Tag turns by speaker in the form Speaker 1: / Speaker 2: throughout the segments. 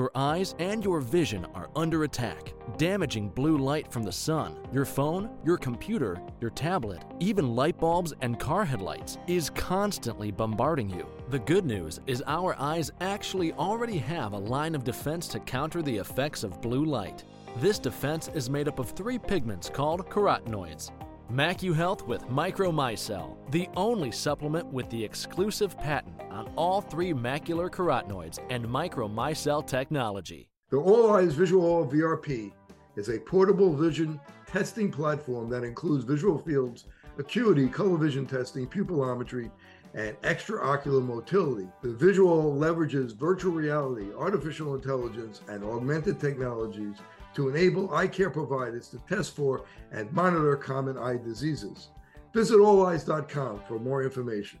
Speaker 1: Your eyes and your vision are under attack. Damaging blue light from the sun, your phone, your computer, your tablet, even light bulbs and car headlights is constantly bombarding you. The good news is our eyes actually already have a line of defense to counter the effects of blue light. This defense is made up of three pigments called carotenoids. MacuHealth with Micromicelle, the only supplement with the exclusive patent on all three macular carotenoids and Micromicelle technology.
Speaker 2: The Olleyes Visual VRP is a portable vision testing platform that includes visual fields, acuity, color vision testing, pupillometry, and extraocular motility. The visual leverages virtual reality, artificial intelligence, and augmented technologies to enable eye care providers to test for and monitor common eye diseases. Visit olleyes.com for more information.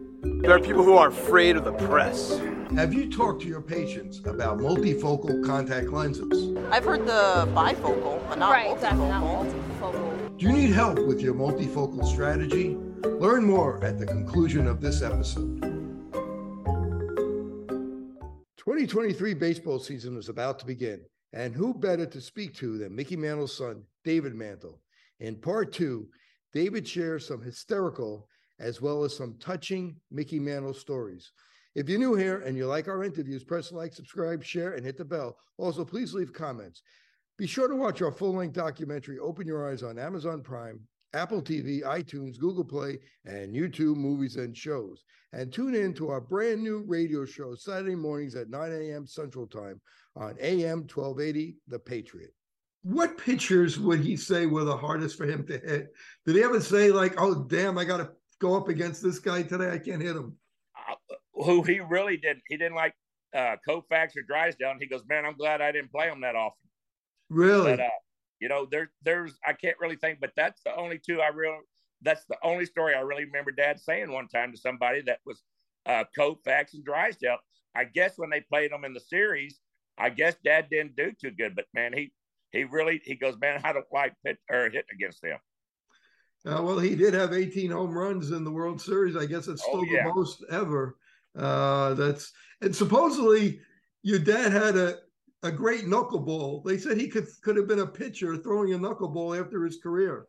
Speaker 3: There are people who are afraid of the press.
Speaker 2: Have you talked to your patients about multifocal contact lenses?
Speaker 4: I've heard the bifocal, but not
Speaker 5: right,
Speaker 4: multifocal.
Speaker 5: exactly, not multifocal.
Speaker 2: Do you need help with your multifocal strategy? Learn more at the conclusion of this episode. 2023 baseball season is about to begin, and who better to speak to than Mickey Mantle's son, David Mantle? In part two, David shares some hysterical as well as some touching Mickey Mantle stories. If you're new here and you like our interviews, press like, subscribe, share, and hit the bell. Also, please leave comments. Be sure to watch our full length documentary, Open Your Eyes, on Amazon Prime, Apple TV, iTunes, Google Play, and YouTube movies and shows. And tune in to our brand new radio show Saturday mornings at 9 a.m. Central Time on AM 1280, The Patriot. What pitchers would he say were the hardest for him to hit? Did he ever say, like, oh, damn, I got to go up against this guy today? I can't hit him.
Speaker 6: Uh, who he really didn't. He didn't like uh, Koufax or Drysdale. And he goes, man, I'm glad I didn't play him that often.
Speaker 2: Really?
Speaker 6: But, uh, you know, there, there's, I can't really think, but that's the only two I really, that's the only story I really remember dad saying one time to somebody that was uh, Koufax and Drysdale. I guess when they played them in the series, I guess dad didn't do too good, but man, he, he really, he goes, man, I don't like pit or hit against them.
Speaker 2: Uh, well, he did have 18 home runs in the World Series. I guess it's still oh, yeah. the most ever. Uh, that's and supposedly your dad had a a great knuckleball. They said he could could have been a pitcher throwing a knuckleball after his career.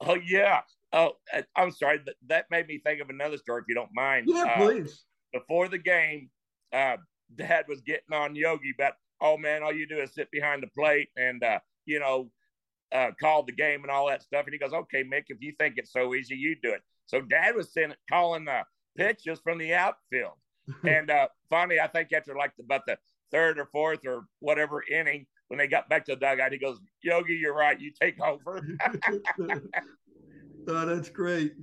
Speaker 6: Oh yeah. Oh, I'm sorry. That that made me think of another story. If you don't mind.
Speaker 2: Yeah, uh, please.
Speaker 6: Before the game, uh, Dad was getting on Yogi about, oh man, all you do is sit behind the plate and uh, you know uh, call the game and all that stuff. And he goes, okay, Mick, if you think it's so easy, you do it. So Dad was sending calling the pitches from the outfield. and uh, finally, I think after like the, about the third or fourth or whatever inning, when they got back to the dugout, he goes, Yogi, you're right. You take over.
Speaker 2: oh, that's great.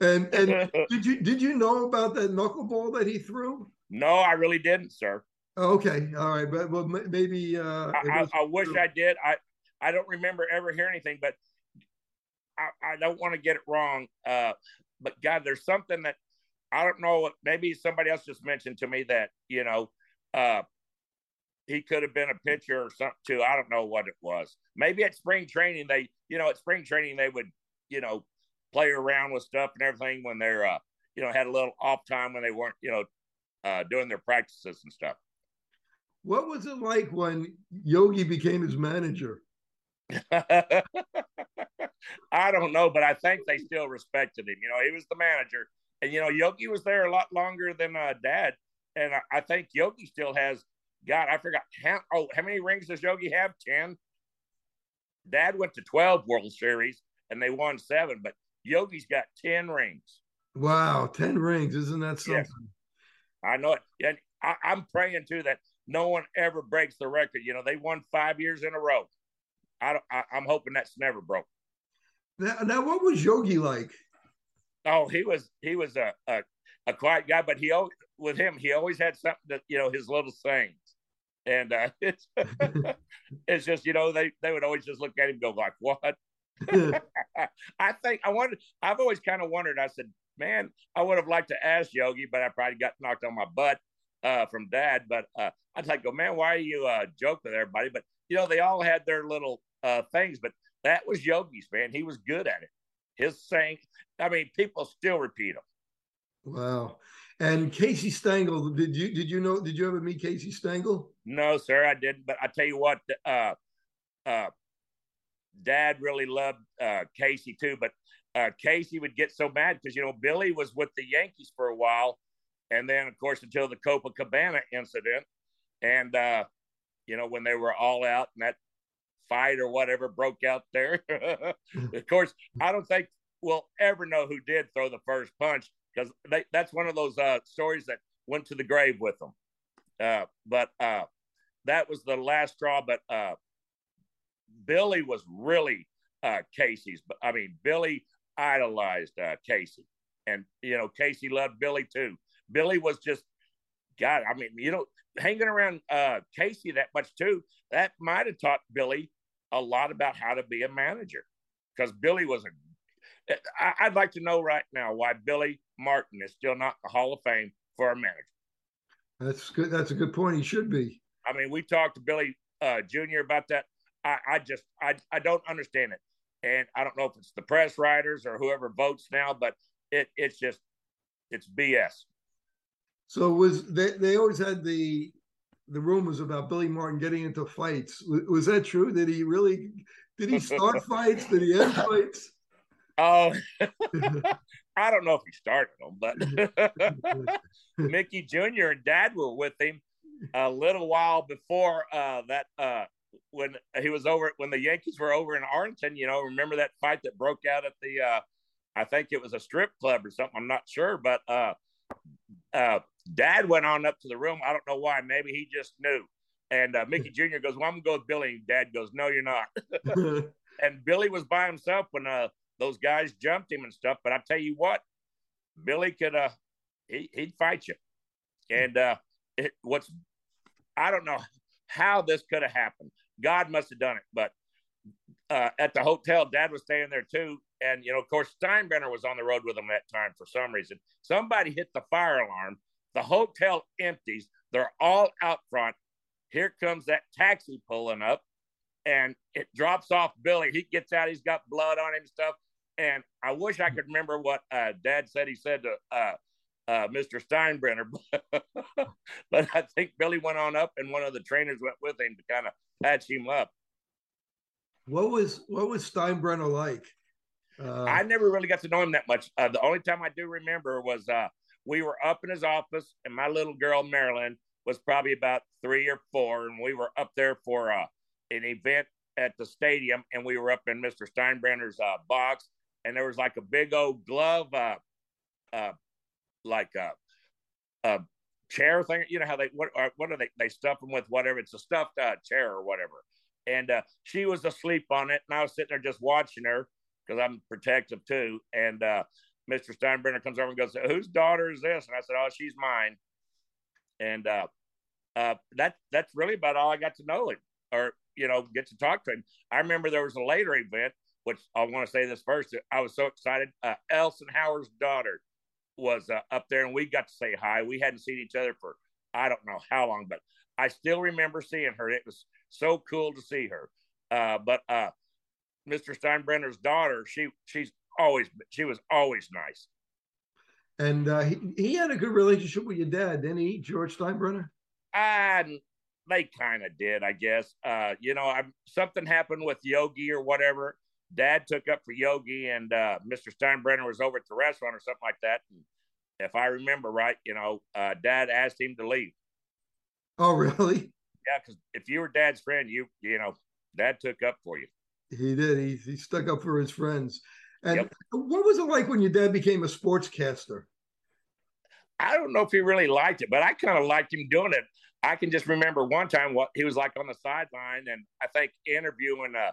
Speaker 2: And and did you did you know about that knuckleball that he threw?
Speaker 6: No, I really didn't, sir.
Speaker 2: Okay, all right, but well, maybe uh,
Speaker 6: I, I, I wish I did. I I don't remember ever hearing anything, but I, I don't want to get it wrong. Uh, but God, there's something that I don't know. Maybe somebody else just mentioned to me that you know uh, he could have been a pitcher or something too. I don't know what it was. Maybe at spring training, they, you know, at spring training, they would, you know, play around with stuff and everything when they're, uh, you know, had a little off time when they weren't, you know, uh, doing their practices and stuff.
Speaker 2: What was it like when Yogi became his manager?
Speaker 6: I don't know, but I think they still respected him. You know, he was the manager, and you know, Yogi was there a lot longer than uh, Dad, and I, I think Yogi still has God, I forgot how oh how many rings does Yogi have? Ten. Dad went to twelve World Series and they won seven, but Yogi's got ten rings.
Speaker 2: Wow, ten rings! Isn't that something? Yes.
Speaker 6: I know it. And I, I'm praying too that no one ever breaks the record. You know, they won five years in a row. I, I am hoping that's never broke.
Speaker 2: Now, now, what was Yogi like?
Speaker 6: Oh, he was he was a, a, a quiet guy, but he always, with him he always had something that you know his little sayings and uh, it's it's just you know they they would always just look at him go like what. I think I wanted. I've always kind of wondered. I said, man, I would have liked to ask Yogi, but I probably got knocked on my butt uh, from Dad. But uh, I'd like go, man, why are you uh, joke with everybody? But you know, they all had their little uh, things. But that was Yogi's man. He was good at it. His saying, I mean, people still repeat them.
Speaker 2: Wow. And Casey Stengel, did you did you know did you ever meet Casey Stengel?
Speaker 6: No, sir, I didn't. But I tell you what, uh, uh, Dad really loved uh, Casey too. But uh, Casey would get so mad because you know Billy was with the Yankees for a while, and then of course until the Copacabana incident, and uh, you know when they were all out and that fight or whatever broke out there. of course, I don't think we'll ever know who did throw the first punch because that's one of those uh, stories that went to the grave with them. Uh, but uh, that was the last straw. But uh, Billy was really uh, Casey's. But I mean, Billy idolized uh, Casey, and you know, Casey loved Billy too. Billy was just God. I mean, you know, hanging around Casey that much too. That might have taught Billy a lot about how to be a manager because Billy was a I, would like to know right now why Billy Martin is still not the Hall of Fame for a manager.
Speaker 2: That's good. That's a good point. He should be.
Speaker 6: I mean, we talked to Billy uh, Jr. about that. I, I just I, I don't understand it, and I don't know if it's the press writers or whoever votes now, but it it's just it's BS.
Speaker 2: So was they they always had the the rumors about Billy Martin getting into fights. Was that true? Did he really did he start fights? Did he end fights?
Speaker 6: Oh, I don't know if he started them, but Mickey Jr. and Dad were with him a little while before uh, that. Uh, when he was over, when the Yankees were over in Arlington, you know, remember that fight that broke out at the, uh, I think it was a strip club or something. I'm not sure, but uh, uh, Dad went on up to the room. I don't know why. Maybe he just knew. And uh, Mickey Jr. goes, "Well, I'm gonna go with Billy." And Dad goes, "No, you're not." and Billy was by himself when uh, those guys jumped him and stuff. But I tell you what, Billy could uh he, he'd fight you. And uh it, what's I don't know how this could have happened. God must have done it, but uh, at the hotel, Dad was staying there too, and you know, of course, Steinbrenner was on the road with him that time for some reason. Somebody hit the fire alarm. The hotel empties. They're all out front. Here comes that taxi pulling up, and it drops off Billy. He gets out. He's got blood on him, stuff. And I wish I could remember what uh, Dad said. He said to uh, uh, Mr. Steinbrenner, but I think Billy went on up, and one of the trainers went with him to kind of patch him up.
Speaker 2: What was what was Steinbrenner like?
Speaker 6: Uh, I never really got to know him that much. Uh, the only time I do remember was uh, we were up in his office, and my little girl Marilyn was probably about three or four, and we were up there for uh, an event at the stadium, and we were up in Mr. Steinbrenner's uh, box, and there was like a big old glove, uh, uh, like a, a chair thing. You know how they what uh, what are they they stuff them with whatever it's a stuffed uh, chair or whatever. And uh, she was asleep on it, and I was sitting there just watching her because I'm protective too. And uh, Mr. Steinbrenner comes over and goes, "Whose daughter is this?" And I said, "Oh, she's mine." And uh, uh, that that's really about all I got to know him, or you know, get to talk to him. I remember there was a later event which I want to say this first. I was so excited. Uh, Elston Howard's daughter was uh, up there, and we got to say hi. We hadn't seen each other for I don't know how long, but I still remember seeing her. It was so cool to see her. Uh, but uh, Mr. Steinbrenner's daughter, she she's always she was always nice.
Speaker 2: And uh, he, he had a good relationship with your dad, didn't he, George Steinbrenner?
Speaker 6: And they kind of did, I guess. Uh, you know, I, something happened with Yogi or whatever, Dad took up for Yogi, and uh, Mr. Steinbrenner was over at the restaurant or something like that. And if I remember right, you know, uh, Dad asked him to leave.
Speaker 2: Oh, really?
Speaker 6: Yeah, because if you were Dad's friend, you you know, Dad took up for you.
Speaker 2: He did. He he stuck up for his friends. And yep. what was it like when your dad became a sportscaster?
Speaker 6: I don't know if he really liked it, but I kind of liked him doing it. I can just remember one time what he was like on the sideline, and I think interviewing uh,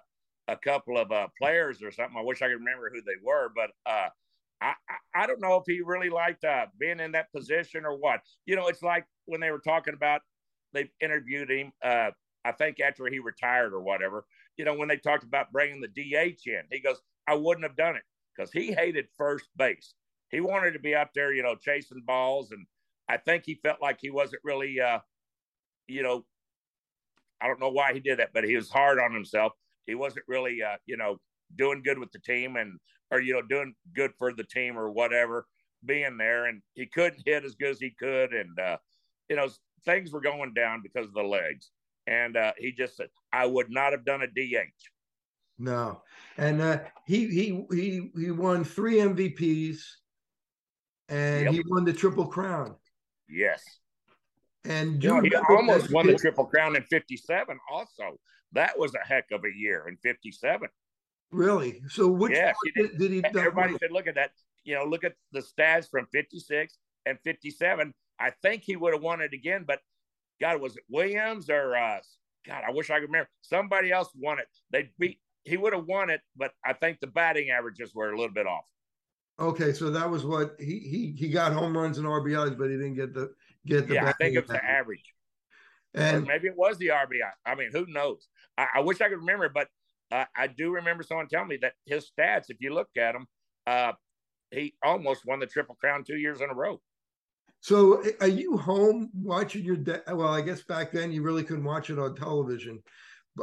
Speaker 6: a couple of uh, players or something. I wish I could remember who they were, but uh, I, I don't know if he really liked uh, being in that position or what. You know, it's like when they were talking about they interviewed him. Uh, I think after he retired or whatever, you know, when they talked about bringing the DH in, he goes, "I wouldn't have done it because he hated first base. He wanted to be out there, you know, chasing balls, and I think he felt like he wasn't really, uh, you know, I don't know why he did that, but he was hard on himself. He wasn't really, uh, you know, doing good with the team and or you know doing good for the team or whatever, being there, and he couldn't hit as good as he could, and uh, you know things were going down because of the legs, and uh, he just said, "I would not have done a DH."
Speaker 2: No, and uh, he he he he won three MVPs, and yep. he won the Triple Crown.
Speaker 6: Yes.
Speaker 2: And
Speaker 6: you know, he almost won the Triple Crown in '57. Also, that was a heck of a year in '57.
Speaker 2: Really? So which
Speaker 6: yeah,
Speaker 2: did, did, he?
Speaker 6: Everybody said, "Look at that." You know, look at the stats from '56 and '57. I think he would have won it again, but God, was it Williams or uh, God? I wish I could remember. Somebody else won it. They beat. He would have won it, but I think the batting averages were a little bit off.
Speaker 2: Okay, so that was what he he he got home runs and RBIs, but he didn't get the get the.
Speaker 6: Yeah, I think it was the average. And or maybe it was the RBI. I mean, who knows? I, I wish I could remember, but uh, I do remember someone telling me that his stats, if you look at them, uh, he almost won the Triple Crown two years in a row.
Speaker 2: So, are you home watching your? De- well, I guess back then you really couldn't watch it on television.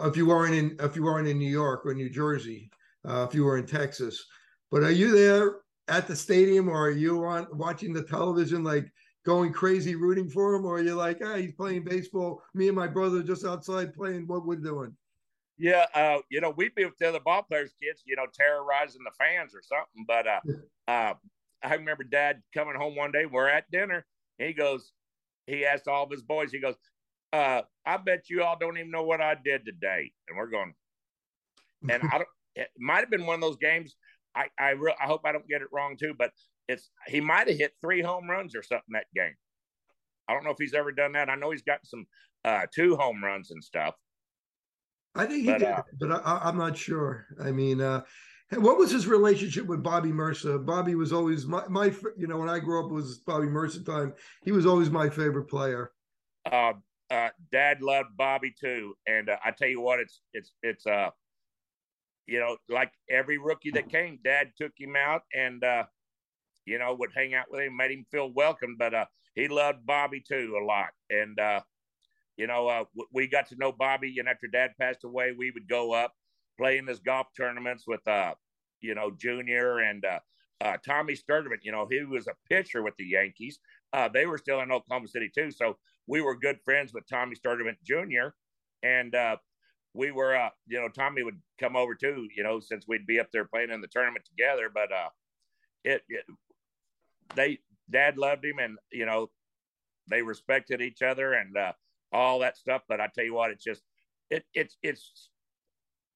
Speaker 2: If you weren't in, if you weren't in New York or New Jersey, uh, if you were in Texas, but are you there at the stadium or are you on watching the television, like going crazy rooting for him, or you're you like, ah, he's playing baseball? Me and my brother just outside playing what we're doing.
Speaker 6: Yeah, uh, you know, we'd be with the other ball players' kids, you know, terrorizing the fans or something. But uh, uh, I remember Dad coming home one day. We're at dinner. he goes, he asked all of his boys. He goes, uh, "I bet you all don't even know what I did today." And we're going, and I don't. It might have been one of those games. I I, re- I hope I don't get it wrong too, but it's he might have hit three home runs or something that game. I don't know if he's ever done that. I know he's got some uh, two home runs and stuff.
Speaker 2: I think he but, did, uh, but I, am not sure. I mean, uh, what was his relationship with Bobby Murcer? Bobby was always my, my, you know, when I grew up, was Bobby Murcer time. He was always my favorite player.
Speaker 6: Uh, uh, Dad loved Bobby too, and uh, I tell you what, it's it's it's uh, you know, like every rookie that came, Dad took him out and uh, you know would hang out with him, made him feel welcome. But uh, he loved Bobby too a lot, and uh, you know, uh, we got to know Bobby, and after Dad passed away, we would go up play in his golf tournaments with, uh, you know, Junior and uh, uh, Tommy Sturdivant. You know, he was a pitcher with the Yankees. Uh, they were still in Oklahoma City too, so we were good friends with Tommy Sturdivant Jr. And uh, we were, uh, you know, Tommy would come over too. You know, since we'd be up there playing in the tournament together. But uh, it, it they Dad loved him, and you know, they respected each other, and uh, all that stuff. But I tell you what, it's just it it's it's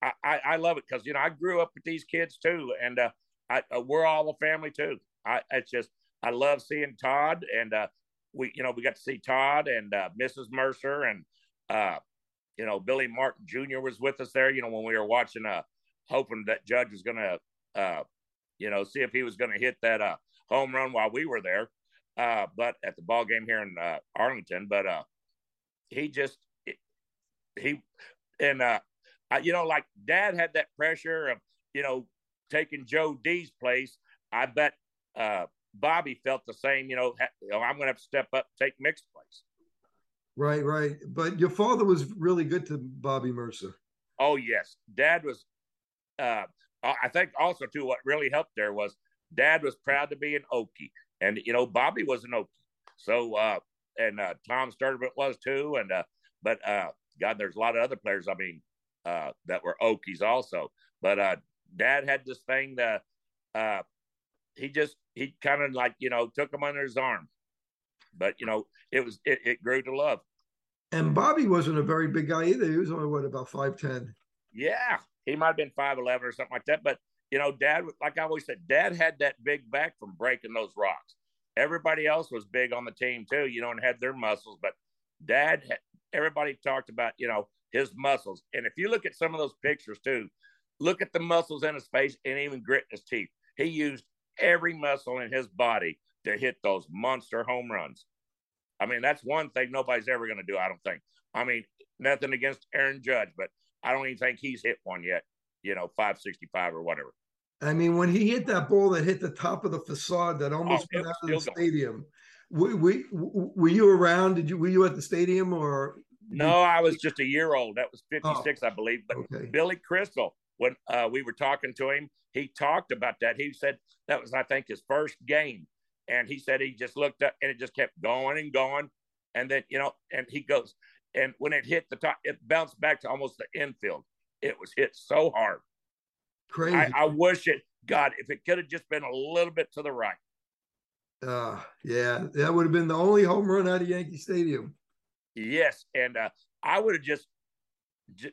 Speaker 6: I I, love it because you know I grew up with these kids too, and uh, I uh, we're all a family too. I it's just I love seeing Todd and uh, we you know we got to see Todd and uh, Mrs. Murcer, and uh, you know Billy Martin Jr. was with us there. You know when we were watching, uh, hoping that Judge was gonna uh, you know see if he was gonna hit that uh home run while we were there. Uh, but at the ball game here in uh, Arlington, but uh, he just he and uh you know like dad had that pressure of you know taking joe d's place i bet uh bobby felt the same you know, ha- you know i'm gonna have to step up take Mick's place
Speaker 2: right right but your father was really good to bobby Murcer.
Speaker 6: oh yes dad was uh i think also too what really helped there was dad was proud to be an okie and you know bobby was an okie so uh and uh, Tom Sturdivant was too. And uh, but uh, God, there's a lot of other players. I mean, uh, that were Okies also. But uh, Dad had this thing that uh, he just he kind of like you know took him under his arm. But you know, it was it, it grew to love.
Speaker 2: And Bobby wasn't a very big guy either. He was only what about five ten.
Speaker 6: Yeah, he might have been five eleven or something like that. But you know, Dad, like I always said, Dad had that big back from breaking those rocks. Everybody else was big on the team too, you know, and had their muscles. But Dad, everybody talked about, you know, his muscles. And if you look at some of those pictures too, look at the muscles in his face and even grit in his teeth. He used every muscle in his body to hit those monster home runs. I mean, that's one thing nobody's ever going to do. I don't think. I mean, nothing against Aaron Judge, but I don't even think he's hit one yet. You know, five sixty five or whatever.
Speaker 2: I mean, when he hit that ball that hit the top of the facade that almost
Speaker 6: Oh,
Speaker 2: went out of the stadium, we, we, were you around? Did you were you at the stadium or?
Speaker 6: No, I was just a year old. That was fifty six, I believe. But
Speaker 2: Okay.
Speaker 6: Billy Crystal, when uh, we were talking to him, he talked about that. He said that was, I think, his first game, and he said he just looked up and it just kept going and going, and then you know, and he goes, and when it hit the top, it bounced back to almost the infield. It was hit so hard.
Speaker 2: Crazy.
Speaker 6: I, I wish it, God, if it could have just been a little bit to the right.
Speaker 2: uh, yeah, that would have been the only home run out of Yankee Stadium.
Speaker 6: Yes, and uh, I would have just,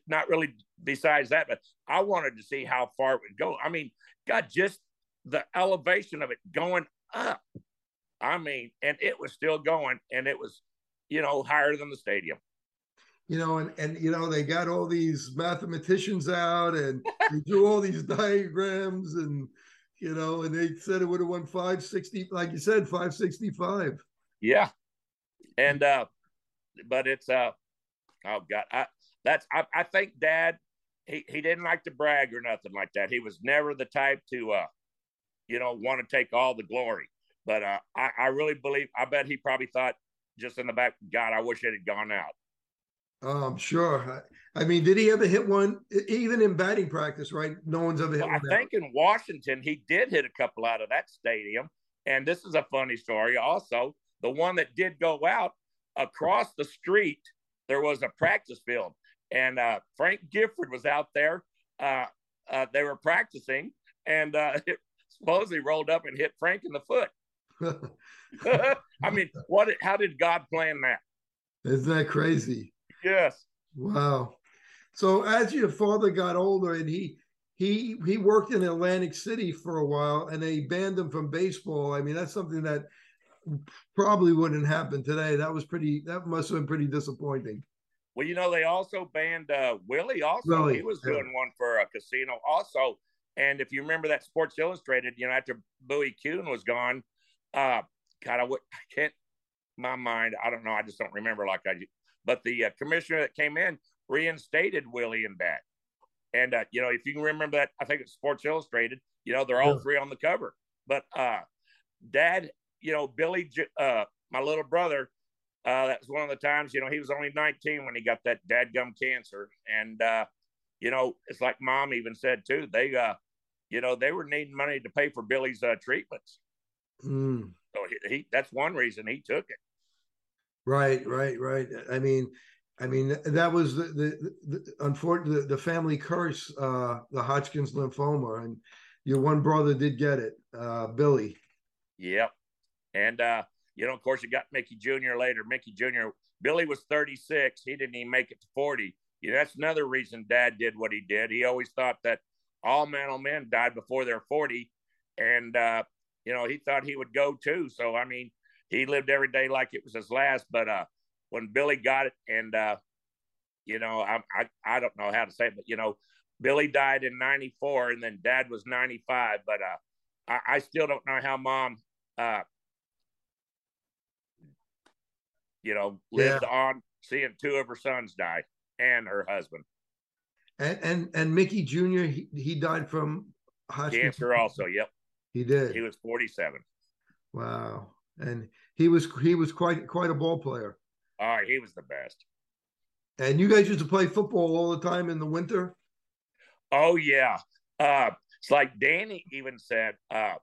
Speaker 6: not really. Besides that, but I wanted to see how far it would go. I mean, God, just the elevation of it going up. I mean, and it was still going, and it was, you know, higher than the stadium.
Speaker 2: You know, and and you know they got all these mathematicians out and they drew all these diagrams and you know and they said it would have won five sixty, like you said, five sixty five.
Speaker 6: Yeah, and uh, but it's uh, oh God, I that's I, I think Dad, he he didn't like to brag or nothing like that. He was never the type to uh, you know, want to take all the glory. But uh, I I really believe I bet he probably thought just in the back, God, I wish it had gone out.
Speaker 2: Oh, I'm sure. I, mean, did he ever hit one even in batting practice? Right? No one's ever hit
Speaker 6: Well, I think in Washington he did hit a couple out of that stadium, and this is a funny story. Also, the one that did go out across the street, there was a practice field, and uh, Frank Gifford was out there. Uh, uh, they were practicing, and uh, it supposedly rolled up and hit Frank in the foot. I mean, what? How did God plan that?
Speaker 2: Isn't that crazy?
Speaker 6: Yes.
Speaker 2: Wow. So as your father got older and he he he worked in Atlantic City for a while and they banned him from baseball. I mean, that's something that probably wouldn't happen today. That was pretty that must have been pretty disappointing.
Speaker 6: Well, you know, they also banned uh, Willie. Also,
Speaker 2: Willie,
Speaker 6: he was
Speaker 2: yeah.
Speaker 6: doing one for a casino. Also, and if you remember that Sports Illustrated, you know, after Bowie Kuhn was gone, uh, God, I, would, I can't. My mind, I don't know. I just don't remember like I. But the uh, commissioner that came in reinstated Willie and Dad. And uh, you know, if you can remember that, I think it's Sports Illustrated. You know, they're all
Speaker 2: Yeah.
Speaker 6: three on the cover. But uh, Dad, you know, Billy, uh, my little brother, uh, that was one of the times, you know, he was only 19 when he got that dadgum cancer. And, uh, you know, it's like mom even said too, they, uh, you know, they were needing money to pay for Billy's uh, treatments.
Speaker 2: Mm,
Speaker 6: So he, he, that's one reason he took it.
Speaker 2: right, right, right. I mean, I mean that was the the, the unfortunate the, the family curse, uh, the Hodgkin's lymphoma, and your one brother did get it, uh, Billy.
Speaker 6: Yep. And, uh, you know, of course, you got Mickey Jr. later. Mickey Jr. Billy was 36. He didn't even make it to 40. You know, that's another reason dad did what he did. He always thought that all men on men died before they're 40. And, uh, you know, he thought he would go too. So, I mean, he lived every day like it was his last. But uh, when Billy got it, and, uh, you know, I, I, I don't know how to say it, but, you know, Billy died in 94 and then dad was 95. But uh, I, I still don't know how mom uh, you know, lived on seeing two of her sons die and her husband.
Speaker 2: And and and Mickey Jr. He, he died from.
Speaker 6: Cancer also. Yep.
Speaker 2: He did.
Speaker 6: He was 47.
Speaker 2: Wow. And he was he was quite quite a ball player.
Speaker 6: All right. He was the best.
Speaker 2: And you guys used to play football all the time in the winter.
Speaker 6: Oh, yeah. Uh, it's like Danny even said, uh,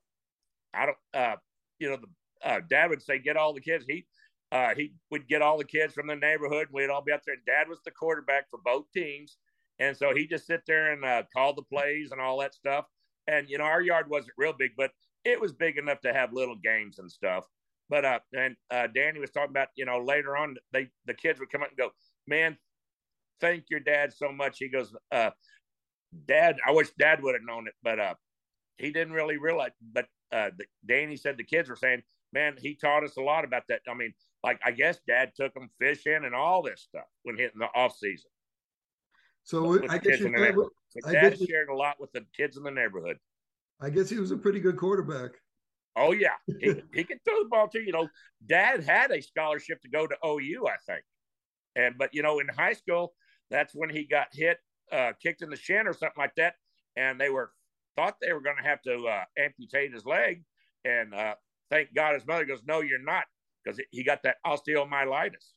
Speaker 6: I don't, uh, you know, the uh, dad would say, get all the kids. He, uh, he would get all the kids from the neighborhood. We'd all be up there. And Dad was the quarterback for both teams. And so he just sit there and uh, call the plays and all that stuff. And, you know, our yard wasn't real big, but it was big enough to have little games and stuff. But, uh, and uh, Danny was talking about, you know, later on, they, the kids would come up and go, man, thank your dad so much. He goes, uh, dad, I wish dad would have known it, but, uh, he didn't really realize, but, uh, the, Danny said the kids were saying, man, he taught us a lot about that. I mean, like, I guess dad took them fishing and all this stuff when hitting the off season.
Speaker 2: So I guess your dad,
Speaker 6: neighborhood.
Speaker 2: I
Speaker 6: dad
Speaker 2: guess
Speaker 6: shared a lot with the kids in the neighborhood.
Speaker 2: I guess he was a pretty good quarterback.
Speaker 6: Oh yeah, he, he could throw the ball too. You know, Dad had a scholarship to go to OU, I think, and but you know, in high school, that's when he got hit, uh, kicked in the shin or something like that, and they were thought they were going to have to uh, amputate his leg, and uh, thank God his mother goes, "No, you're not," because he got that osteomyelitis.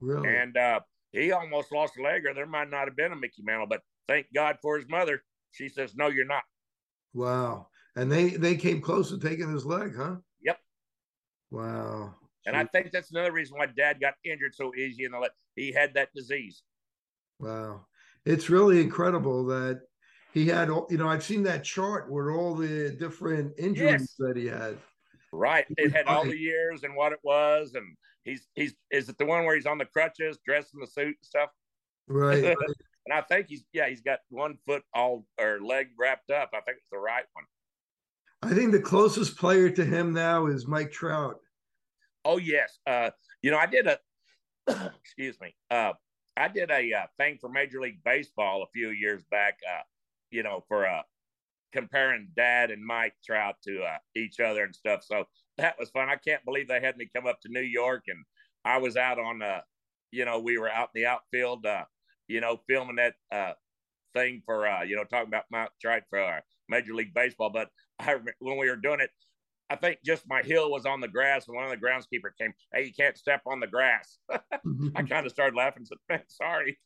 Speaker 2: Really?
Speaker 6: And uh, he almost lost a leg, or there might not have been a Mickey Mantle. But thank God for his mother. She says, "No, you're not."
Speaker 2: Wow. And they they came close to taking his leg, huh?
Speaker 6: Yep.
Speaker 2: Wow.
Speaker 6: And I think that's another reason why Dad got injured so easy in the leg. He had that disease.
Speaker 2: Wow. It's really incredible that he had. You know, I've seen that chart where all the different injuries
Speaker 6: Yes.
Speaker 2: that he had.
Speaker 6: Right. It had all the years and what it was, and he's he's is it the one where he's on the crutches, dressed in the suit and stuff?
Speaker 2: Right. right.
Speaker 6: And I think he's yeah, he's got one foot all or leg wrapped up. I think it's the right one.
Speaker 2: I think the closest player to him now is Mike Trout.
Speaker 6: Oh yes. Uh, you know, I did a excuse me. Uh, I did a uh, thing for Major League Baseball a few years back. Uh, you know, for uh, comparing Dad and Mike Trout to uh, each other and stuff. So that was fun. I can't believe they had me come up to New York, and I was out on uh, you know, we were out in the outfield, uh, you know, filming that uh thing for uh, you know, talking about Mike Trout for uh, Major League Baseball. But I when we were doing it. I think just my heel was on the grass, and one of the groundskeeper came. Hey, you can't step on the grass. I kind of started laughing. and Said, "Man, sorry."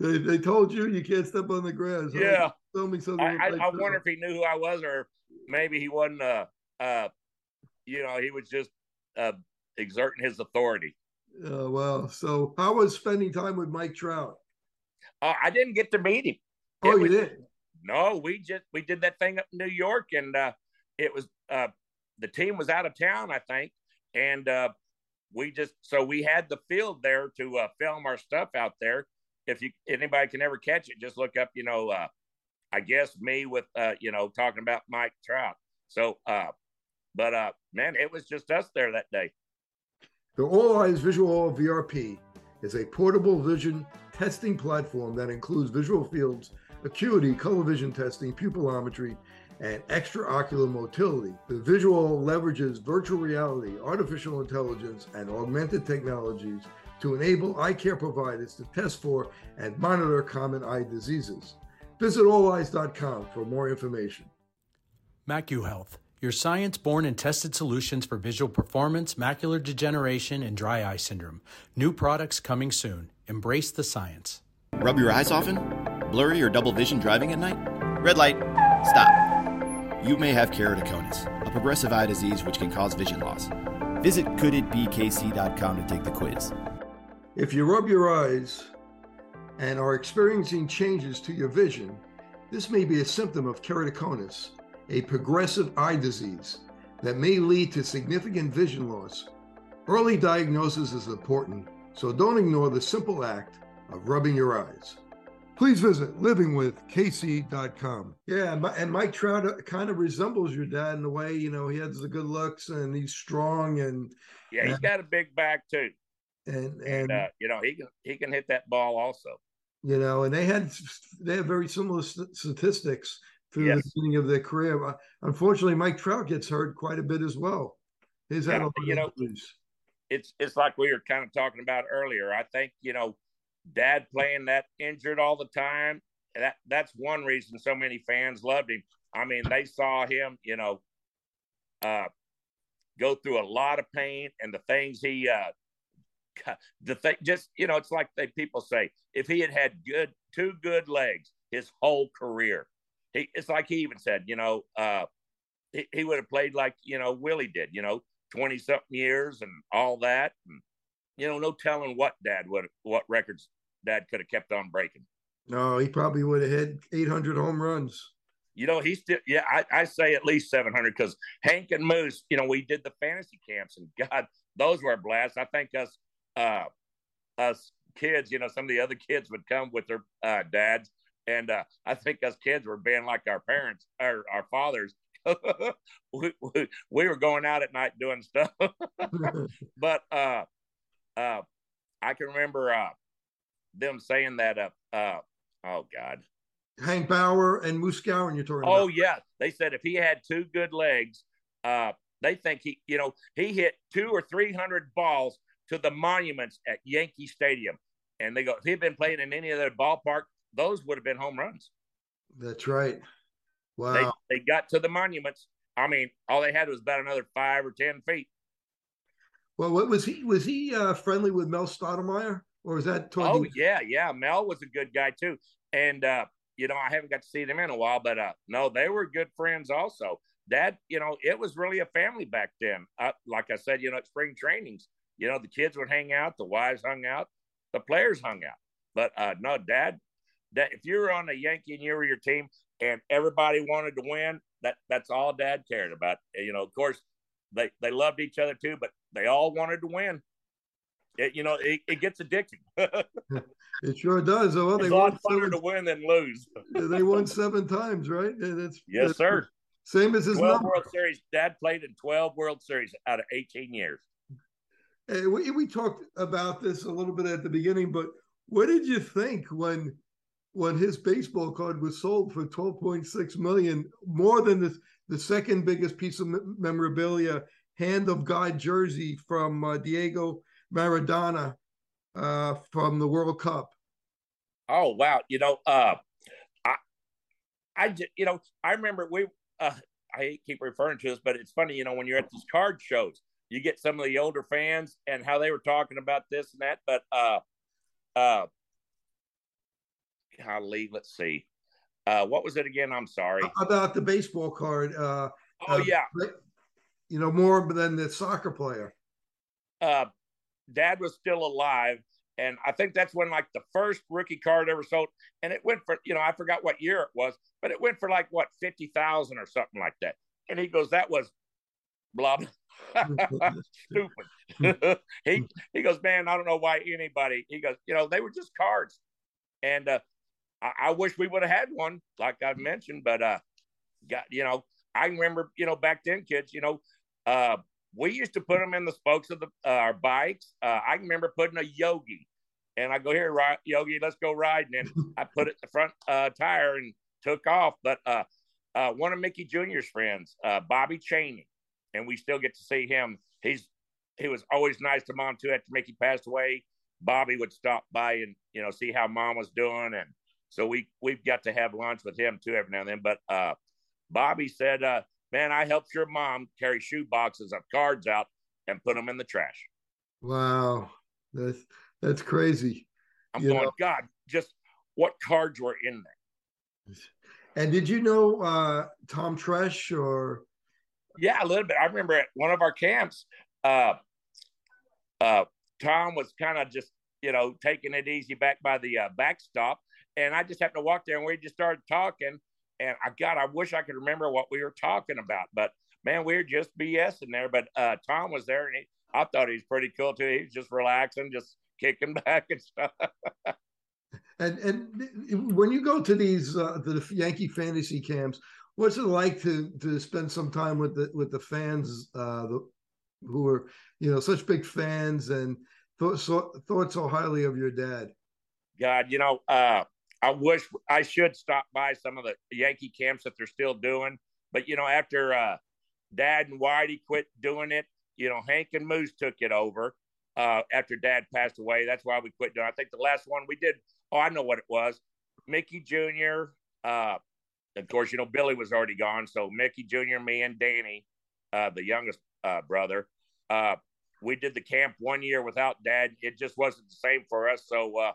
Speaker 2: They, they told you you can't step on the grass.
Speaker 6: Yeah,
Speaker 2: me something.
Speaker 6: I, I, I wonder if he knew who I was, or maybe he wasn't. Uh, uh, you know, he was just uh, exerting his authority.
Speaker 2: Oh, wow. So, how was spending time with Mike Trout?
Speaker 6: Uh, I didn't get to meet him.
Speaker 2: Oh,
Speaker 6: It
Speaker 2: you
Speaker 6: was-
Speaker 2: did?
Speaker 6: No, we just we did that thing up in New York, and uh, it was uh, the team was out of town, I think, and uh, we just so we had the field there to uh, film our stuff out there. If you anybody can ever catch it, just look up, you know, uh, I guess me with uh, you know talking about Mike Trout. So, uh, but uh, man, it was just us there that day.
Speaker 2: The Olleyes Visual VRP is a portable vision testing platform that includes visual fields, acuity, color vision testing, pupillometry, and extraocular motility. The visual leverages virtual reality, artificial intelligence, and augmented technologies to enable eye care providers to test for and monitor common eye diseases. Visit olleyes.com for more information.
Speaker 7: MacuHealth, your science born and tested solutions for visual performance, macular degeneration, and dry eye syndrome. New products coming soon. Embrace the science.
Speaker 8: Rub your eyes often? Blurry or double vision driving at night? Red light. Stop. You may have keratoconus, a progressive eye disease which can cause vision loss. Visit coulditbekc.com to take the quiz.
Speaker 2: If you rub your eyes and are experiencing changes to your vision, this may be a symptom of keratoconus, a progressive eye disease that may lead to significant vision loss. Early diagnosis is important, so don't ignore the simple act of rubbing your eyes. Please visit livingwithkc.com. Yeah, and Mi- and Mike Trout uh, kind of resembles your dad in a way. You know, he has the good looks and he's strong and
Speaker 6: Yeah, he's got a big back too,
Speaker 2: and
Speaker 6: and uh, you know he can he can hit that ball also.
Speaker 2: you know, and they had they have very similar st- statistics through the beginning of their career. Uh, Unfortunately, Mike Trout gets hurt quite a bit as well. He's had
Speaker 6: Yeah, you know,
Speaker 2: injuries.
Speaker 6: it's it's like we were kind of talking about earlier. I think you know, Dad playing that injured all the time. That that's one reason so many fans loved him. I mean, they saw him, you know, uh, go through a lot of pain and the things he, uh, the thing, just you know, it's like they people say, if he had had good two good legs his whole career, he it's like he even said, you know, uh, he, he would have played like you know Willie did, you know, 20 something years and all that. And, you know, no telling what dad would what records dad could have kept on breaking.
Speaker 2: No, he probably would have hit 800 home runs.
Speaker 6: You know, he's still, yeah, I, I say at least 700 because Hank and Moose, you know, we did the fantasy camps and God, those were a blast. I think us, uh, us kids, you know, some of the other kids would come with their uh, dads. And uh, I think us kids were being like our parents or our fathers. we, we, we were going out at night doing stuff. but uh, uh, I can remember uh, them saying that. Uh, uh, oh God,
Speaker 2: Hank Bauer and Moose Skowron you're talking
Speaker 6: Oh
Speaker 2: about.
Speaker 6: yeah, they said if he had two good legs, uh, they think he, you know, he hit two or three hundred balls to the monuments at Yankee Stadium, and they go if he'd been playing in any other ballpark, those would have been home runs.
Speaker 2: That's right. Wow.
Speaker 6: They they got to the monuments. I mean, all they had was about another five or ten feet.
Speaker 2: well, what was he? Was he uh, friendly with Mel Stottlemyre, or was that?
Speaker 6: Oh
Speaker 2: the-
Speaker 6: yeah, yeah. Mel was a good guy too, and uh, you know I haven't got to see them in a while, but uh, no, they were good friends also. That you know, it was really a family back then. Uh, like I said, you know, at spring trainings, you know, the kids would hang out, the wives hung out, the players hung out. But uh, no, Dad, that if you were on a Yankee and you were your team and everybody wanted to win, that that's all Dad cared about. You know, of course, they they loved each other too, but they all wanted to win. It, you know, it, it gets addicting.
Speaker 2: It sure does. Well, they
Speaker 6: it's a lot funner
Speaker 2: seven,
Speaker 6: to win than lose.
Speaker 2: they won seven times, right? Yeah, That's
Speaker 6: Yes,
Speaker 2: that's
Speaker 6: sir.
Speaker 2: Same as his
Speaker 6: 12
Speaker 2: number.
Speaker 6: World Series. Dad played in 12 World Series out of 18 years.
Speaker 2: We, we talked about this a little bit at the beginning, but what did you think when when his baseball card was sold for 12.6 million, more than the, the second biggest piece of memorabilia, hand of God jersey from uh, Diego Maradona uh, from the World Cup?
Speaker 6: Oh, wow. You know, uh, I, I, you know, I remember we, uh, I keep referring to this, but it's funny, you know, when you're at these card shows, you get some of the older fans and how they were talking about this and that. But, uh, uh, golly, let's see. Uh, what was it again? I'm sorry.
Speaker 2: About the baseball card, uh,
Speaker 6: Oh,
Speaker 2: uh,
Speaker 6: yeah.
Speaker 2: you know, more than the soccer player.
Speaker 6: uh, dad was still alive. And I think that's when like the first rookie card ever sold. And it went for, you know, I forgot what year it was, but it went for like what, 50,000 or something like that. And he goes, that was blah, blah. stupid. he, he goes, man, I don't know why anybody, he goes, you know, they were just cards. And, uh, I, I wish we would have had one, like I mentioned, but, uh, got, you know, I remember, you know, back then kids, you know, uh, we used to put them in the spokes of the uh, our bikes. Uh, I remember putting a Yogi, and I go here, Yogi, let's go riding, and I put it the front uh, tire and took off. But uh, uh, one of Mickey Jr.'s friends, uh, Bobby Cheney, and we still get to see him. He's he was always nice to mom too. After Mickey passed away, Bobby would stop by and you know see how mom was doing, and so we we've got to have lunch with him too every now and then. But uh, Bobby said, uh, "Man, I helped your mom carry shoe boxes of cards out and put them in the trash."
Speaker 2: Wow, that's that's crazy.
Speaker 6: I'm
Speaker 2: You
Speaker 6: going,
Speaker 2: know-
Speaker 6: God, just what cards were in there?
Speaker 2: And did you know uh, Tom Tresh or
Speaker 6: Yeah, a little bit. I remember at one of our camps, uh, uh, Tom was kind of just, you know, taking it easy back by the uh, backstop. And I just happened to walk there and we just started talking. And I, God, I wish I could remember what we were talking about. But man, we were just BSing there. But uh, Tom was there and he, I thought he was pretty cool too. He was just relaxing, just kicking back and stuff.
Speaker 2: and and when you go to these uh, the Yankee fantasy camps, what's it like to to spend some time with the with the fans uh, the, who are you know such big fans and thought so, thought so highly of your dad?
Speaker 6: God, you know, uh, I wish I should stop by some of the Yankee camps that they're still doing. But you know, after uh, Dad and Whitey quit doing it, you know, Hank and Moose took it over uh, after Dad passed away. That's why we quit doing. It. I think the last one we did. Oh, I know what it was. Mickey Jr. Uh, of course, you know Billy was already gone, so Mickey Jr., me, and Danny, uh, the youngest uh, brother, uh, we did the camp one year without Dad. It just wasn't the same for us, so. Uh,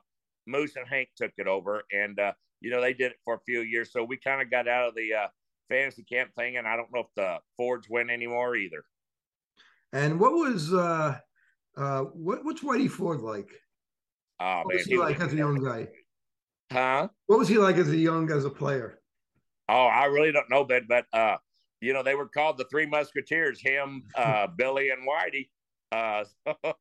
Speaker 6: Moose and Hank took it over, and uh, you know they did it for a few years. So we kind of got out of the uh, fantasy camp thing, and I don't know if the Fords win anymore either.
Speaker 2: And what was uh, uh, what what's Whitey Ford like?
Speaker 6: Oh
Speaker 2: What
Speaker 6: man,
Speaker 2: was he like as a young guy?
Speaker 6: Huh?
Speaker 2: What was he like as a young as a player?
Speaker 6: Oh, I really don't know, but but uh, you know they were called the Three Musketeers: him, uh, Billy, and Whitey. Uh,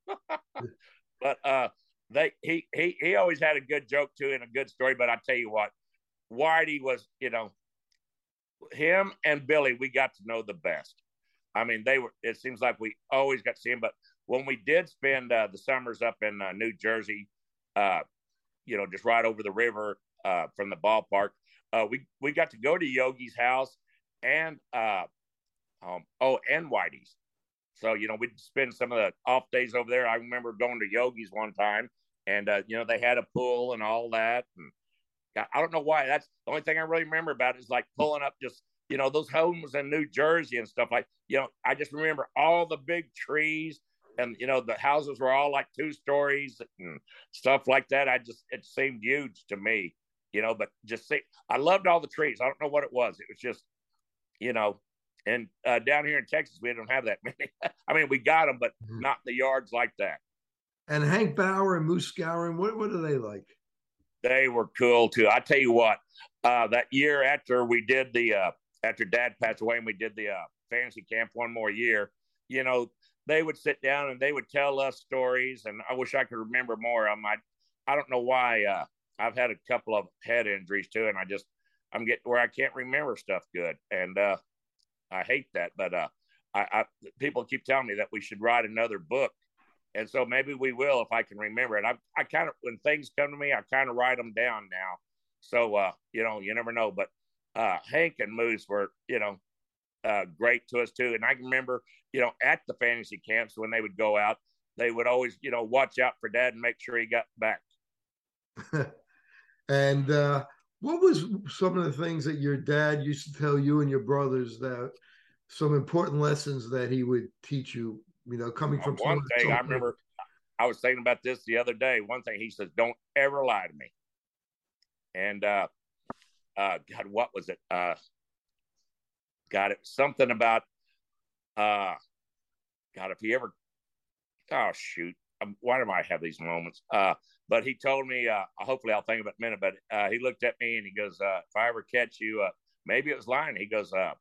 Speaker 6: but uh, they he he he always had a good joke too and a good story. But I tell you what, Whitey was you know him and Billy. We got to know the best. I mean, they were. It seems like we always got to see him. But when we did spend uh, the summers up in uh, New Jersey, uh, you know, just right over the river uh, from the ballpark, uh, we we got to go to Yogi's house and uh, um, oh, and Whitey's. So you know, we'd spend some of the off days over there. I remember going to Yogi's one time, and uh, you know they had a pool and all that. And I don't know why. That's the only thing I really remember about it is like pulling up just you know those homes in New Jersey and stuff like. You know, I just remember all the big trees and you know the houses were all like two stories and stuff like that. I just it seemed huge to me, you know. But just see, I loved all the trees. I don't know what it was. It was just, you know, and uh, down here in Texas we don't have that many. I mean, we got them, but mm-hmm. not the yards like that.
Speaker 2: And Hank Bauer and Moose Skowron, what what are they like?
Speaker 6: They were cool too. I tell you what, uh, that year after we did the uh, after Dad passed away and we did the uh, fantasy camp one more year, you know, they would sit down and they would tell us stories. And I wish I could remember more. I'm I, I don't know why. I've had a couple of head injuries too, and I just I'm getting where I can't remember stuff good, and uh, I hate that. But uh, I, I people keep telling me that we should write another book, and so maybe we will if I can remember it. I I kind of when things come to me, I kind of write them down now. So uh, you know, you never know. But uh, Hank and Moose were you know uh, great to us too. And I can remember, you know, at the fantasy camps when they would go out, they would always, you know, watch out for dad and make sure he got back.
Speaker 2: and uh, what was some of the things that your dad used to tell you and your brothers that some important lessons that he would teach you, you know, coming from
Speaker 6: one thing I remember I was thinking about this the other day. One thing he says, don't ever lie to me. And uh uh God, what was it? Uh got it was something about uh god if he ever oh shoot um, why do i have these moments uh but he told me uh hopefully i'll think about it in a minute but uh he looked at me and he goes uh if i ever catch you uh maybe it was lying. He goes uh,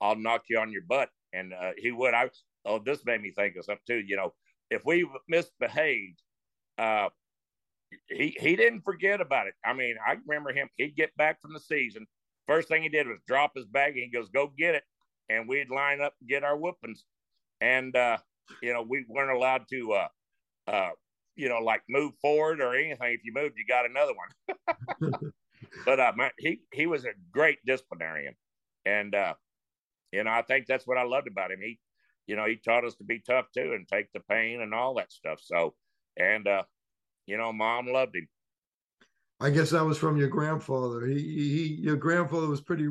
Speaker 6: i'll knock you on your butt. And uh he would. I oh this made me think of something too. You know if we misbehaved he he didn't forget about it. I mean i remember him. He'd get back from the season. First thing he did was drop his bag and he goes, "Go get it," and we'd line up and get our whoopings. And you know, we weren't allowed to, uh, uh, you know, like move forward or anything. If you moved, you got another one. but uh, my, he he was a great disciplinarian, and uh, you know, I think that's what I loved about him. He, you know, he taught us to be tough too and take the pain and all that stuff. So, and uh, you know, mom loved him.
Speaker 2: I guess that was from your grandfather. He, he, your grandfather was pretty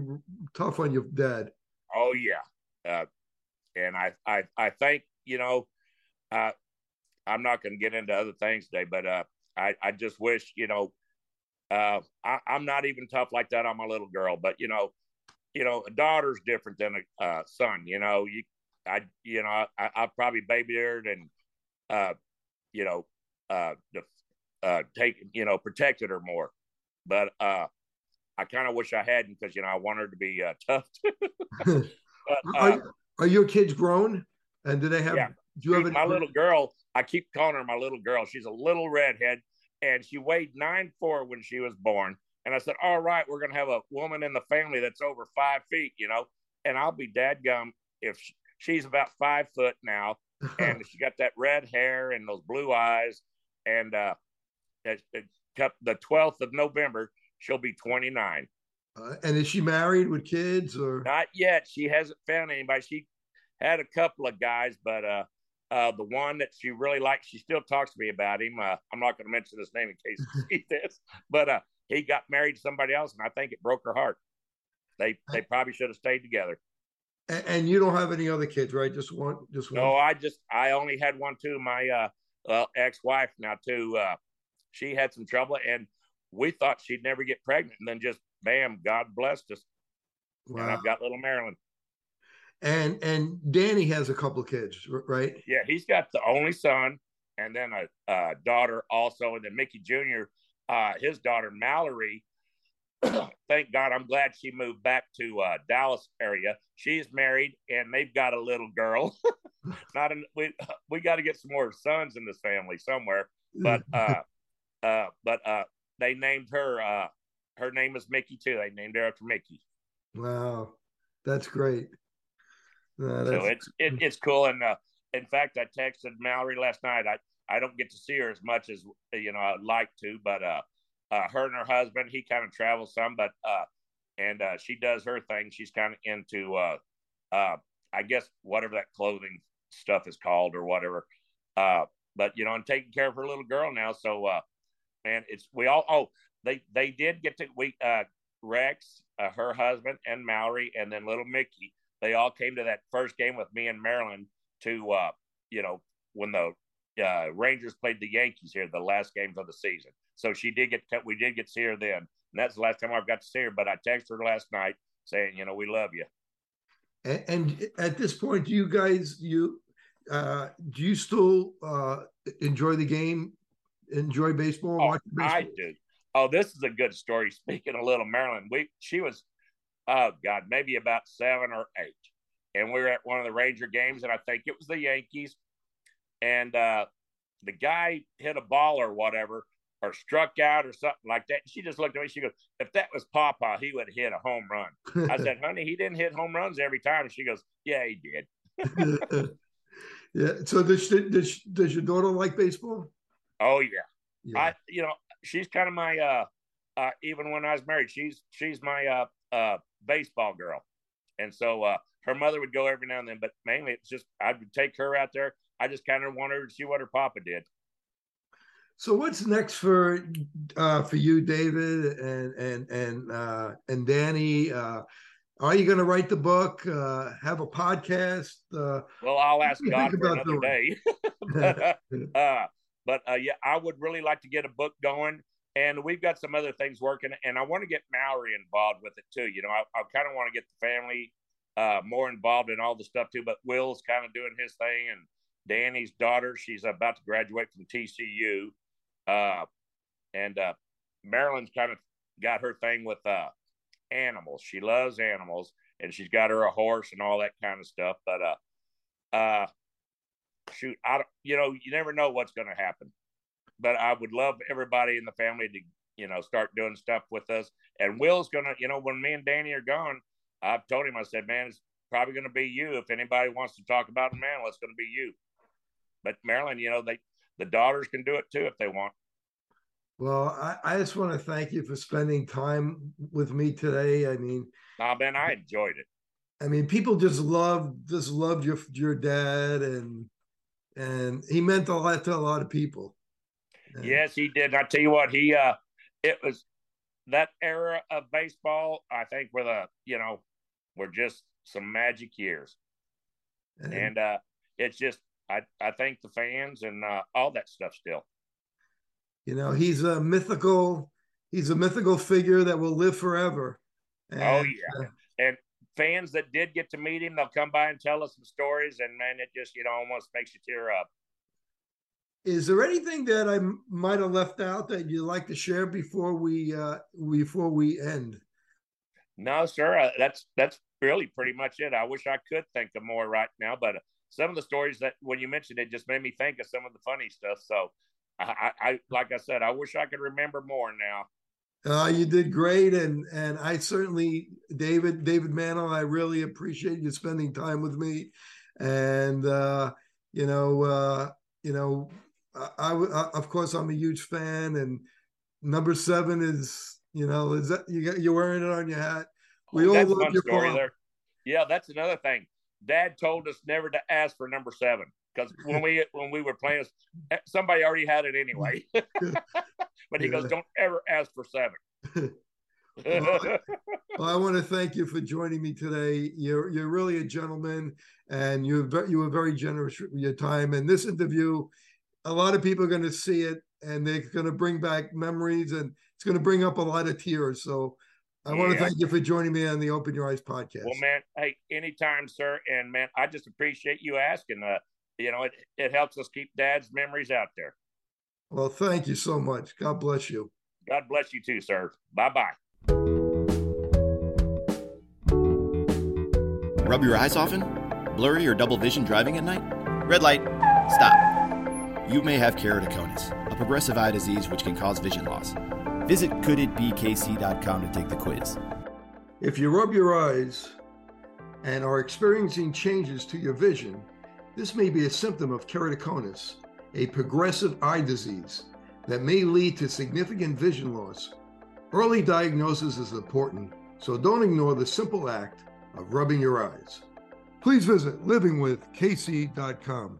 Speaker 2: tough on your dad.
Speaker 6: Oh yeah, uh, and I, I, I think you know, uh, I'm not going to get into other things today, but uh, I, I just wish you know, uh, I, I'm not even tough like that on my little girl, but you know, you know, a daughter's different than a uh, son. You know, you, I, you know, I, I probably babied her and, uh, you know, uh, the uh, take you know protected her more. But uh, I kind of wish I hadn't because you know I want her to be uh, tough.
Speaker 2: but, are, uh, are, your kids grown? And do they have? Yeah. Do you
Speaker 6: have my little girl? I keep calling her my little girl. She's a little redhead, and she weighed nine four when she was born. And I said, "All right, we're gonna have a woman in the family that's over five feet, you know." And I'll be dadgum if she, she's about five foot now, and she got that red hair and those blue eyes, and uh, the 12th of November, she'll be 29.
Speaker 2: Uh, and is she married with kids or
Speaker 6: not yet? She hasn't found anybody. She had a couple of guys, but uh, uh, the one that she really likes, she still talks to me about him. Uh, I'm not going to mention his name in case he sees this, but uh, he got married to somebody else, and I think it broke her heart. They they probably should have stayed together.
Speaker 2: And, and you don't have any other kids, right? Just one, just one.
Speaker 6: No, I just I only had one too. My uh, uh ex-wife now too. Uh, she had some trouble, and we thought she'd never get pregnant, and then just bam, God blessed us. Wow. And I've got little Marilyn.
Speaker 2: And and Danny has a couple of kids, right?
Speaker 6: Yeah, he's got the only son, and then a, a daughter also, and then Mickey Jr. Uh, his daughter Mallory. thank God, I'm glad she moved back to uh, Dallas area. She's married, and they've got a little girl. Not an, we we got to get some more sons in this family somewhere, but uh, uh, but uh, they named her. Uh, her name is Mickey too. They named her after Mickey.
Speaker 2: Wow, that's great.
Speaker 6: So it's it, it's cool. And uh, in fact, I texted Mallory last night. I I don't get to see her as much as you know I'd like to, but uh, uh, her and her husband. He kind of travels some, but uh, and uh, she does her thing. She's kind of into, uh, uh, I guess, whatever that clothing stuff is called or whatever. Uh, but you know, I'm taking care of her little girl now. So, uh, man, it's we all. Oh, they they did get to we uh, Rex, uh, her husband, and Mallory, and then little Mickey. They all came to that first game with me in Maryland to, uh, you know, when the uh, Rangers played the Yankees here, the last games of the season. So she did get we did get to see her then, and that's the last time I've got to see her. But I texted her last night saying, you know, we love you.
Speaker 2: And, and at this point, do you guys you uh, do you still uh, enjoy the game? Enjoy baseball?
Speaker 6: Oh, baseball? I do. Oh, this is a good story. Speaking of little Marilyn, we she was, oh God, maybe about seven or eight, and we were at one of the Ranger games, and I think it was the Yankees, and uh, the guy hit a ball or whatever, or struck out or something like that. She just looked at me. She goes, "If that was Papa, he would hit a home run." I said, "Honey, he didn't hit home runs every time." She goes, "Yeah, he
Speaker 2: did." yeah. So does does does your daughter like baseball?
Speaker 6: Oh yeah. yeah. I you know she's kind of my uh uh even when I was married she's she's my uh uh baseball girl, and so uh her mother would go every now and then, but mainly it's just I would take her out there. I just kind of wanted her to see what her papa did.
Speaker 2: So what's next for uh, for you, David, and and and uh, and Danny? Uh, are you going to write the book? Uh, have a podcast? Uh,
Speaker 6: well, I'll ask God for another doing? day. but uh, but uh, yeah, I would really like to get a book going, and we've got some other things working, and I want to get Mallory involved with it too. You know, I, I kind of want to get the family uh, more involved in all the stuff too. But Will's kind of doing his thing, and Danny's daughter, she's about to graduate from TCU. Uh, and uh, Marilyn's kind of got her thing with uh, animals. She loves animals, and she's got her a horse and all that kind of stuff. But uh, uh, shoot, I don't, you know, you never know what's going to happen. But I would love everybody in the family to, you know, start doing stuff with us. And Will's going to, you know, when me and Danny are gone, I've told him, I said, man, it's probably going to be you. If anybody wants to talk about an animal, it's going to be you. But Marilyn, you know, they the daughters can do it too if they want.
Speaker 2: Well, I, I just want to thank you for spending time with me today. I mean,
Speaker 6: nah, man, I enjoyed it.
Speaker 2: I mean, people just loved just loved your your dad, and and he meant a lot to a lot of people.
Speaker 6: Yes, he did. And I tell you what, he uh, it was that era of baseball. I think were the you know were just some magic years, and, and uh, it's just I, I thank the fans and uh, all that stuff still.
Speaker 2: You know, he's a mythical, he's a mythical figure that will live forever.
Speaker 6: And, oh yeah, uh, and fans that did get to meet him, they'll come by and tell us some stories, and man, it just you know almost makes you tear up.
Speaker 2: Is there anything that I might have left out that you'd like to share before we uh, before we end?
Speaker 6: No, sir. Uh, that's that's really pretty much it. I wish I could think of more right now, but some of the stories that when you mentioned it just made me think of some of the funny stuff. So I, I like I said, I wish I could remember more now.
Speaker 2: Uh, you did great, and and I certainly, David, David Mantle, I really appreciate you spending time with me, and uh, you know, uh, you know, I, I, of course I'm a huge fan, and number seven is, you know, is that you got you're wearing it on your hat. We oh, all love your story there.
Speaker 6: Yeah, that's another thing. Dad told us never to ask for number seven because when we when we were playing, eh, somebody already had it anyway. but he goes, "Don't ever ask for seven.
Speaker 2: well, well, I want to thank you for joining me today. You're you're really a gentleman, and you're you were very generous with your time. And this interview, a lot of people are going to see it, and they're going to bring back memories, and it's going to bring up a lot of tears. So I want to thank you for joining me on the Open Your Eyes podcast.
Speaker 6: Well, man, hey, anytime, sir. And man, I just appreciate you asking. Uh, you know, it, it helps us keep dad's memories out there.
Speaker 2: Well, thank you so much. God bless you.
Speaker 6: God bless you too, sir. Bye bye.
Speaker 8: Rub your eyes often? Blurry or double vision driving at night? Red light, stop. You may have keratoconus, a progressive eye disease which can cause vision loss. Visit coulditbekc.com to take the quiz.
Speaker 2: If you rub your eyes and are experiencing changes to your vision, this may be a symptom of keratoconus, a progressive eye disease. that may lead to significant vision loss. Early diagnosis is important, so don't ignore the simple act of rubbing your eyes. Please visit livingwithkc.com.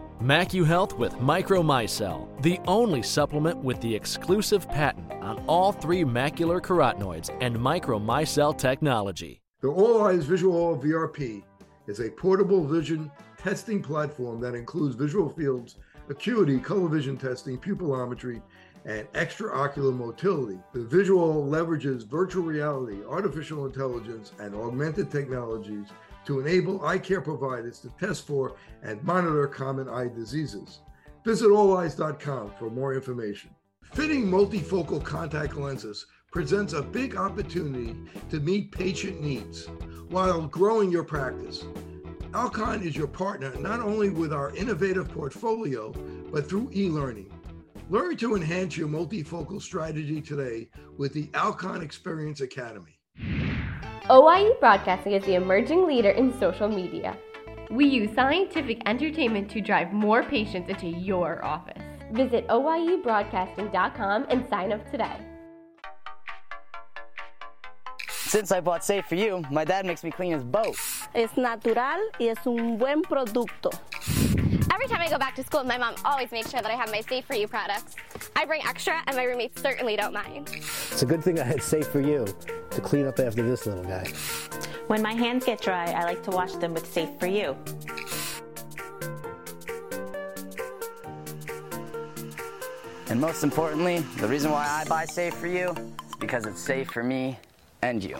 Speaker 1: MacuHealth with Micromicelle, the only supplement with the exclusive patent on all three macular carotenoids and Micromicelle technology.
Speaker 2: The All Eyes VisuALL VRP is a portable vision testing platform that includes visual fields, acuity, color vision testing, pupillometry, and extraocular motility. The visual leverages virtual reality, artificial intelligence, and augmented technologies to enable eye care providers to test for and monitor common eye diseases. Visit olleyes.com for more information. Fitting multifocal contact lenses presents a big opportunity to meet patient needs while growing your practice. Alcon is your partner not only with our innovative portfolio, but through e learning. Learn to enhance your multifocal strategy today with the Alcon Experience Academy.
Speaker 9: OIE Broadcasting is the emerging leader in social media.
Speaker 10: We use scientific entertainment to drive more patients into your office.
Speaker 9: Visit OIEBroadcasting.com and sign up today.
Speaker 11: Since I bought Safe for You, my dad makes me clean his boat.
Speaker 12: Es natural y es un buen producto.
Speaker 13: Every time I go back to school, my mom always makes sure that I have my Safe for You products. I bring extra, and my roommates certainly don't mind.
Speaker 14: It's a good thing I had Safe for You to clean up after this little guy.
Speaker 15: When my hands get dry, I like to wash them with Safe for You.
Speaker 11: And most importantly, the reason why I buy Safe for You is because it's safe for me and you.